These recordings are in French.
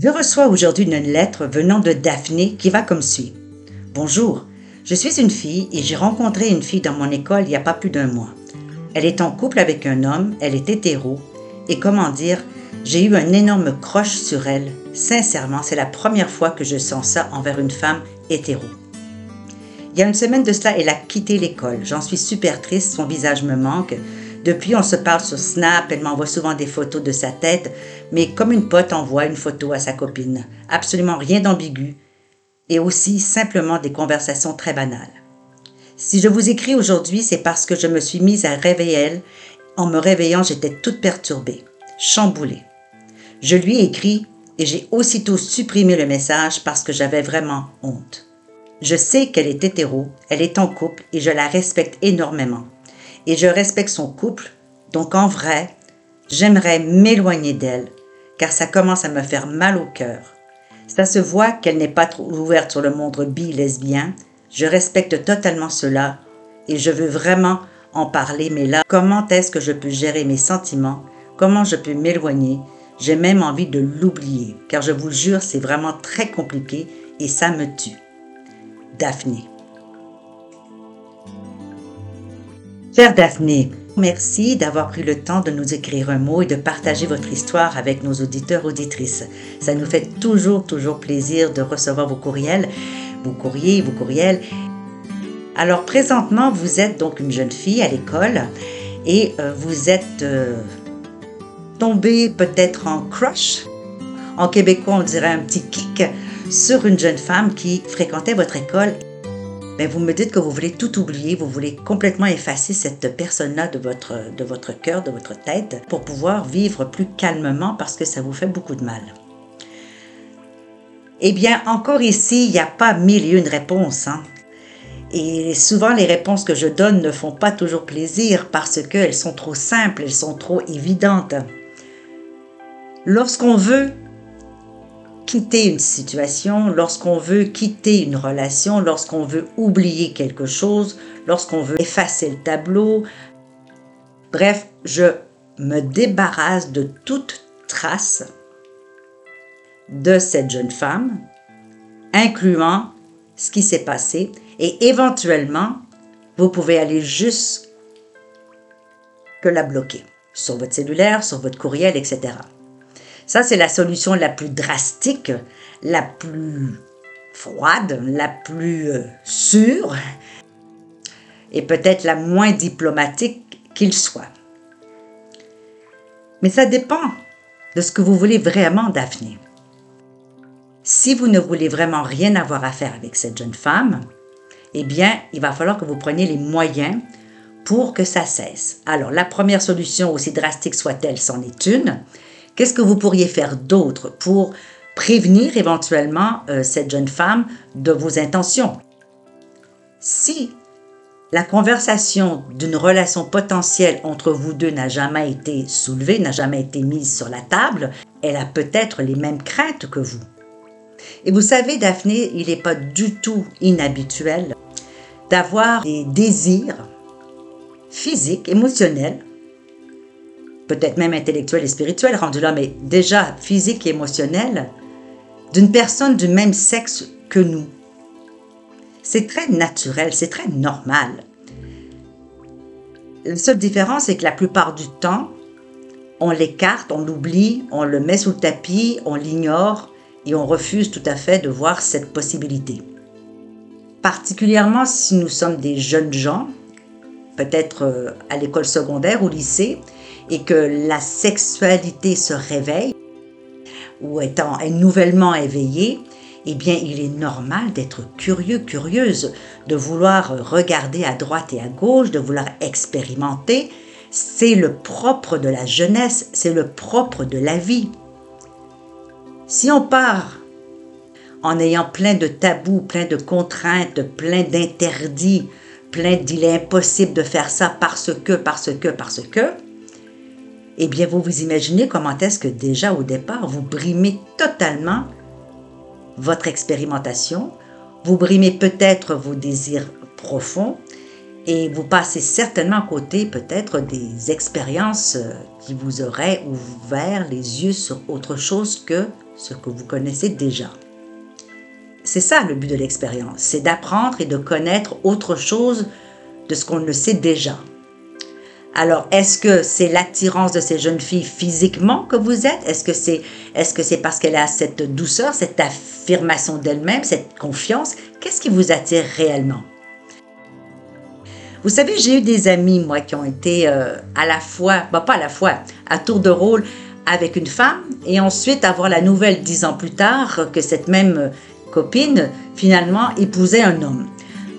Je reçois aujourd'hui une lettre venant de Daphné qui va comme suit. Bonjour, je suis une fille et j'ai rencontré une fille dans mon école il n'y a pas plus d'un mois. Elle est en couple avec un homme, elle est hétéro, et comment dire, j'ai eu un énorme croche sur elle. Sincèrement, c'est la première fois que je sens ça envers une femme hétéro. Il y a une semaine de cela, elle a quitté l'école. J'en suis super triste, son visage me manque. Depuis, on se parle sur Snap, elle m'envoie souvent des photos de sa tête, mais comme une pote envoie une photo à sa copine. Absolument rien d'ambigu. Et aussi simplement des conversations très banales. Si je vous écris aujourd'hui, c'est parce que je me suis mise à rêver elle. En me réveillant, j'étais toute perturbée, chamboulée. Je lui ai écrit et j'ai aussitôt supprimé le message parce que j'avais vraiment honte. Je sais qu'elle est hétéro, elle est en couple et je la respecte énormément. Et je respecte son couple, donc en vrai, j'aimerais m'éloigner d'elle, car ça commence à me faire mal au cœur. Ça se voit qu'elle n'est pas trop ouverte sur le monde bi-lesbien. Je respecte totalement cela et je veux vraiment en parler, mais là, comment est-ce que je peux gérer mes sentiments? Comment je peux m'éloigner? J'ai même envie de l'oublier, car je vous jure, c'est vraiment très compliqué et ça me tue. Daphné. Chère Daphné, merci d'avoir pris le temps de nous écrire un mot et de partager votre histoire avec nos auditeurs auditrices. Ça nous fait toujours, toujours plaisir de recevoir vos courriels, vos courriers, vos courriels. Alors présentement, vous êtes donc une jeune fille à l'école et euh, vous êtes euh, tombée peut-être en crush. En québécois, on dirait un petit kick sur une jeune femme qui fréquentait votre école, ben vous me dites que vous voulez tout oublier, vous voulez complètement effacer cette personne-là de votre, cœur, de votre tête, pour pouvoir vivre plus calmement parce que ça vous fait beaucoup de mal. Eh bien, encore ici, il n'y a pas mille et une réponses. Hein? Et souvent, les réponses que je donne ne font pas toujours plaisir parce qu'elles sont trop simples, elles sont trop évidentes. Lorsqu'on veut quitter une situation, lorsqu'on veut quitter une relation, lorsqu'on veut oublier quelque chose, lorsqu'on veut effacer le tableau. Bref, je me débarrasse de toute trace de cette jeune femme, incluant ce qui s'est passé, et éventuellement, vous pouvez aller juste que la bloquer sur votre cellulaire, sur votre courriel, etc. Ça, c'est la solution la plus drastique, la plus froide, la plus euh, sûre et peut-être la moins diplomatique qu'il soit. Mais ça dépend de ce que vous voulez vraiment, Daphné. Si vous ne voulez vraiment rien avoir à faire avec cette jeune femme, eh bien, il va falloir que vous preniez les moyens pour que ça cesse. Alors, la première solution, aussi drastique soit-elle, c'en est une, Qu'est-ce que vous pourriez faire d'autre pour prévenir éventuellement euh, cette jeune femme de vos intentions? Si la conversation d'une relation potentielle entre vous deux n'a jamais été soulevée, n'a jamais été mise sur la table, elle a peut-être les mêmes craintes que vous. Et vous savez, Daphné, il n'est pas du tout inhabituel d'avoir des désirs physiques, émotionnels, peut-être même intellectuel et spirituel rendu là, mais déjà physique et émotionnel, d'une personne du même sexe que nous. C'est très naturel, c'est très normal. La seule différence, c'est que la plupart du temps, on l'écarte, on l'oublie, on le met sous le tapis, on l'ignore et on refuse tout à fait de voir cette possibilité. Particulièrement si nous sommes des jeunes gens, peut-être euh, à l'école secondaire ou lycée, et que la sexualité se réveille ou étant nouvellement éveillée, eh bien, il est normal d'être curieux, curieuse, de vouloir regarder à droite et à gauche, de vouloir expérimenter. C'est le propre de la jeunesse, c'est le propre de la vie. Si on part en ayant plein de tabous, plein de contraintes, plein d'interdits, plein d'il est impossible de faire ça parce que, parce que, parce que, eh bien, vous vous imaginez comment est-ce que déjà au départ, vous brimez totalement votre expérimentation, vous brimez peut-être vos désirs profonds, Et vous passez certainement à côté peut-être des expériences euh, qui vous auraient ouvert les yeux sur autre chose que ce que vous connaissez déjà. C'est ça le but de l'expérience, c'est d'apprendre et de connaître autre chose de ce qu'on ne sait déjà. Alors, est-ce que c'est l'attirance de ces jeunes filles physiquement que vous êtes? Est-ce que c'est est -ce c'est parce qu'elle a cette douceur, cette affirmation d'elle-même, cette confiance? Qu'est-ce qui vous attire réellement? Vous savez, j'ai eu des amis, moi, qui ont été euh, à la fois, bah, pas à la fois, à tour de rôle avec une femme et ensuite avoir la nouvelle dix ans plus tard que cette même copine finalement épousait un homme.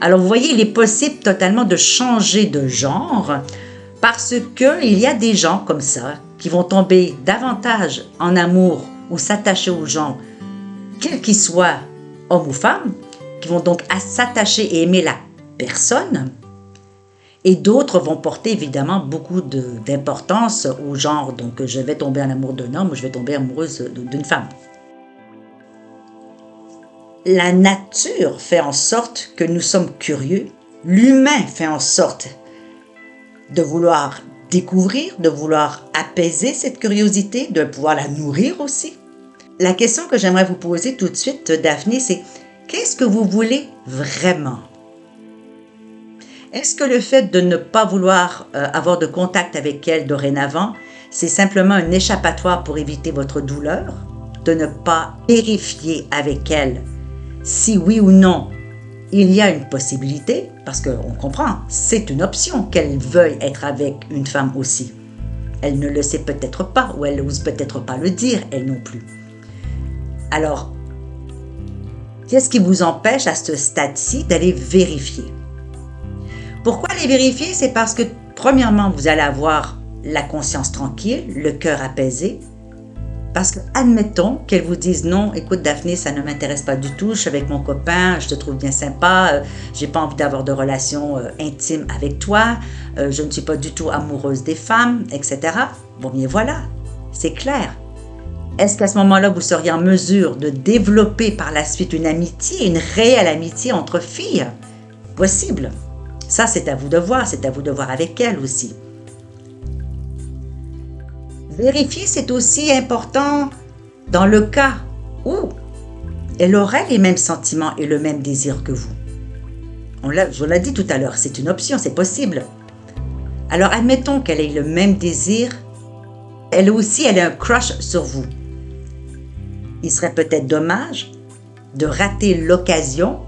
Alors vous voyez, il est possible totalement de changer de genre parce qu'il y a des gens comme ça qui vont tomber davantage en amour ou s'attacher aux gens, quels qu'ils soient, hommes ou femmes, qui vont donc s'attacher et aimer la personne. Et d'autres vont porter évidemment beaucoup d'importance au genre, donc je vais tomber en amour d'un homme ou je vais tomber amoureuse d'une femme. La nature fait en sorte que nous sommes curieux, l'humain fait en sorte de vouloir découvrir, de vouloir apaiser cette curiosité, de pouvoir la nourrir aussi. La question que j'aimerais vous poser tout de suite, Daphné, c'est qu'est-ce que vous voulez vraiment? Est-ce que le fait de ne pas vouloir euh, avoir de contact avec elle dorénavant, c'est simplement un échappatoire pour éviter votre douleur? De ne pas vérifier avec elle si oui ou non il y a une possibilité, parce qu'on comprend, c'est une option qu'elle veuille être avec une femme aussi. Elle ne le sait peut-être pas, ou elle n'ose peut-être pas le dire, elle non plus. Alors, qu'est-ce qui vous empêche à ce stade-ci d'aller vérifier? Pourquoi aller vérifier? C'est parce que, premièrement, vous allez avoir la conscience tranquille, le cœur apaisé, parce que, admettons qu'elle vous dise non, écoute Daphné, ça ne m'intéresse pas du tout, je suis avec mon copain, je te trouve bien sympa, euh, j'ai pas envie d'avoir de relations euh, intimes avec toi, euh, je ne suis pas du tout amoureuse des femmes, etc. Bon, bien voilà, c'est clair. Est-ce qu'à ce, moment-là, vous seriez en mesure de développer par la suite une amitié, une réelle amitié entre filles? Possible. Ça, c'est à vous de voir, c'est à vous de voir avec elle aussi. Vérifier, c'est aussi important dans le cas où elle aurait les mêmes sentiments et le même désir que vous. On l'a, je l'ai dit tout à l'heure, c'est une option, c'est possible. Alors admettons qu'elle ait le même désir, elle aussi, elle a un crush sur vous. Il serait peut-être dommage de rater l'occasion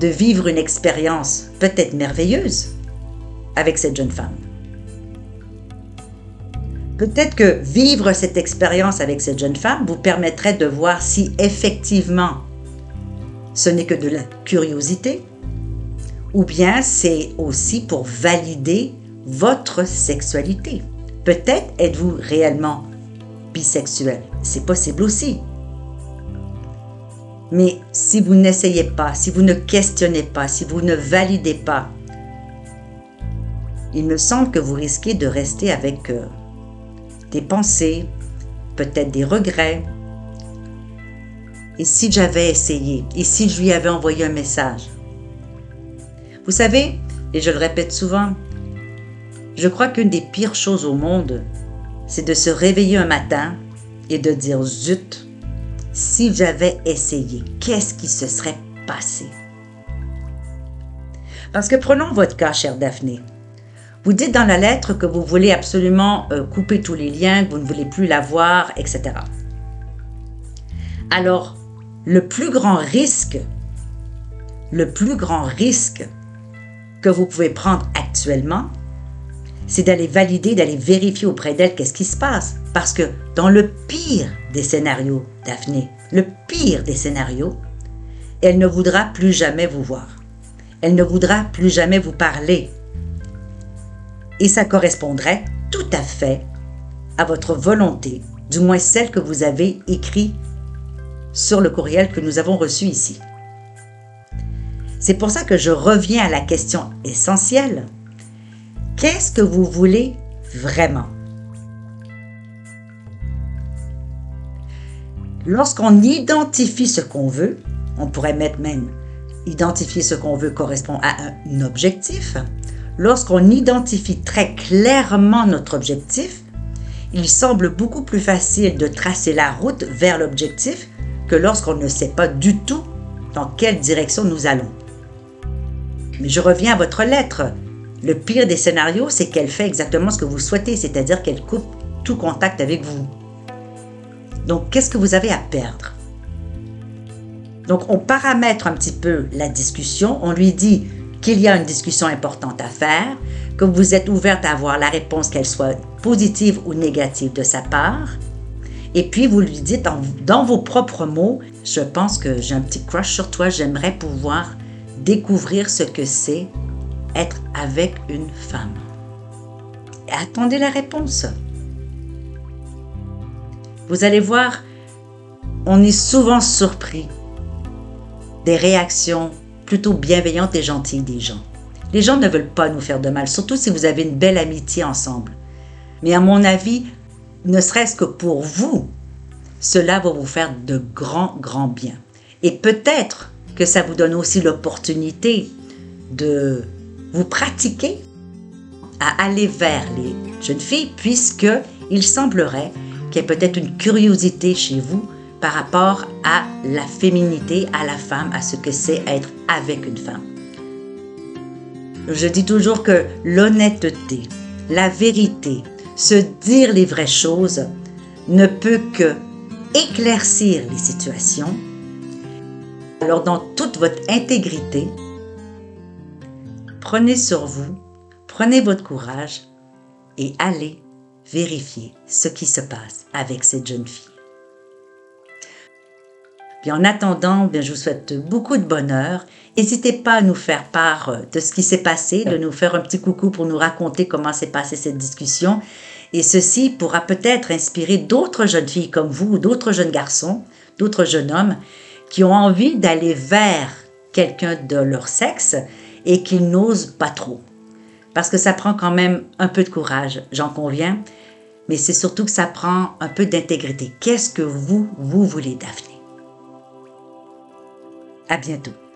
de vivre une expérience peut-être merveilleuse avec cette jeune femme. Peut-être que vivre cette expérience avec cette jeune femme vous permettrait de voir si effectivement ce n'est que de la curiosité ou bien c'est aussi pour valider votre sexualité. Peut-être êtes-vous réellement bisexuel. C'est possible aussi. Mais si vous n'essayez pas, si vous ne questionnez pas, si vous ne validez pas, il me semble que vous risquez de rester avec euh, des pensées, peut-être des regrets. Et si j'avais essayé, et si je lui avais envoyé un message? Vous savez, et je le répète souvent, je crois qu'une des pires choses au monde, c'est de se réveiller un matin et de dire zut, si j'avais essayé, qu'est-ce qui se serait passé? Parce que prenons votre cas, chère Daphné. Vous dites dans la lettre que vous voulez absolument euh, couper tous les liens, que vous ne voulez plus la voir, etc. Alors, le plus grand risque, le plus grand risque que vous pouvez prendre actuellement, c'est d'aller valider, d'aller vérifier auprès d'elle qu'est-ce qui se passe. Parce que dans le pire des scénarios, Daphné, le pire des scénarios, elle ne voudra plus jamais vous voir. Elle ne voudra plus jamais vous parler et ça correspondrait tout à fait à votre volonté, du moins celle que vous avez écrite sur le courriel que nous avons reçu ici. C'est pour ça que je reviens à la question essentielle. Qu'est-ce que vous voulez vraiment? Lorsqu'on identifie ce qu'on veut, on pourrait mettre même identifier ce qu'on veut correspond à un objectif, lorsqu'on identifie très clairement notre objectif, il semble beaucoup plus facile de tracer la route vers l'objectif que lorsqu'on ne sait pas du tout dans quelle direction nous allons. Mais je reviens à votre lettre. Le pire des scénarios, c'est qu'elle fait exactement ce que vous souhaitez, c'est-à-dire qu'elle coupe tout contact avec vous. Donc, qu'est-ce que vous avez à perdre? Donc, on paramètre un petit peu la discussion. On lui dit qu'il y a une discussion importante à faire, que vous êtes ouverte à avoir la réponse, qu'elle soit positive ou négative de sa part. Et puis, vous lui dites dans vos propres mots, je pense que j'ai un petit crush sur toi, j'aimerais pouvoir découvrir ce que c'est être avec une femme. Et attendez la réponse. Vous allez voir, on est souvent surpris des réactions plutôt bienveillantes et gentilles des gens. Les gens ne veulent pas nous faire de mal, surtout si vous avez une belle amitié ensemble. Mais à mon avis, ne serait-ce que pour vous, cela va vous faire de grands, grands biens. Et peut-être que ça vous donne aussi l'opportunité de vous pratiquer à aller vers les jeunes filles, puisque il semblerait qu'il y ait peut-être une curiosité chez vous par rapport à la féminité, à la femme, à ce que c'est être avec une femme. Je dis toujours que l'honnêteté, la vérité, se dire les vraies choses ne peut que éclaircir les situations. Alors dans toute votre intégrité, prenez sur vous, prenez votre courage et allez vérifier ce qui se passe avec cette jeune fille. Puis en attendant, bien, je vous souhaite beaucoup de bonheur. N'hésitez pas à nous faire part de ce qui s'est passé, de nous faire un petit coucou pour nous raconter comment s'est passée cette discussion. Et ceci pourra peut-être inspirer d'autres jeunes filles comme vous, ou d'autres jeunes garçons, d'autres jeunes hommes qui ont envie d'aller vers quelqu'un de leur sexe et qui n'osent pas trop. Parce que ça prend quand même un peu de courage, j'en conviens, mais c'est surtout que ça prend un peu d'intégrité. Qu'est-ce que vous, vous voulez, Daphné? À bientôt.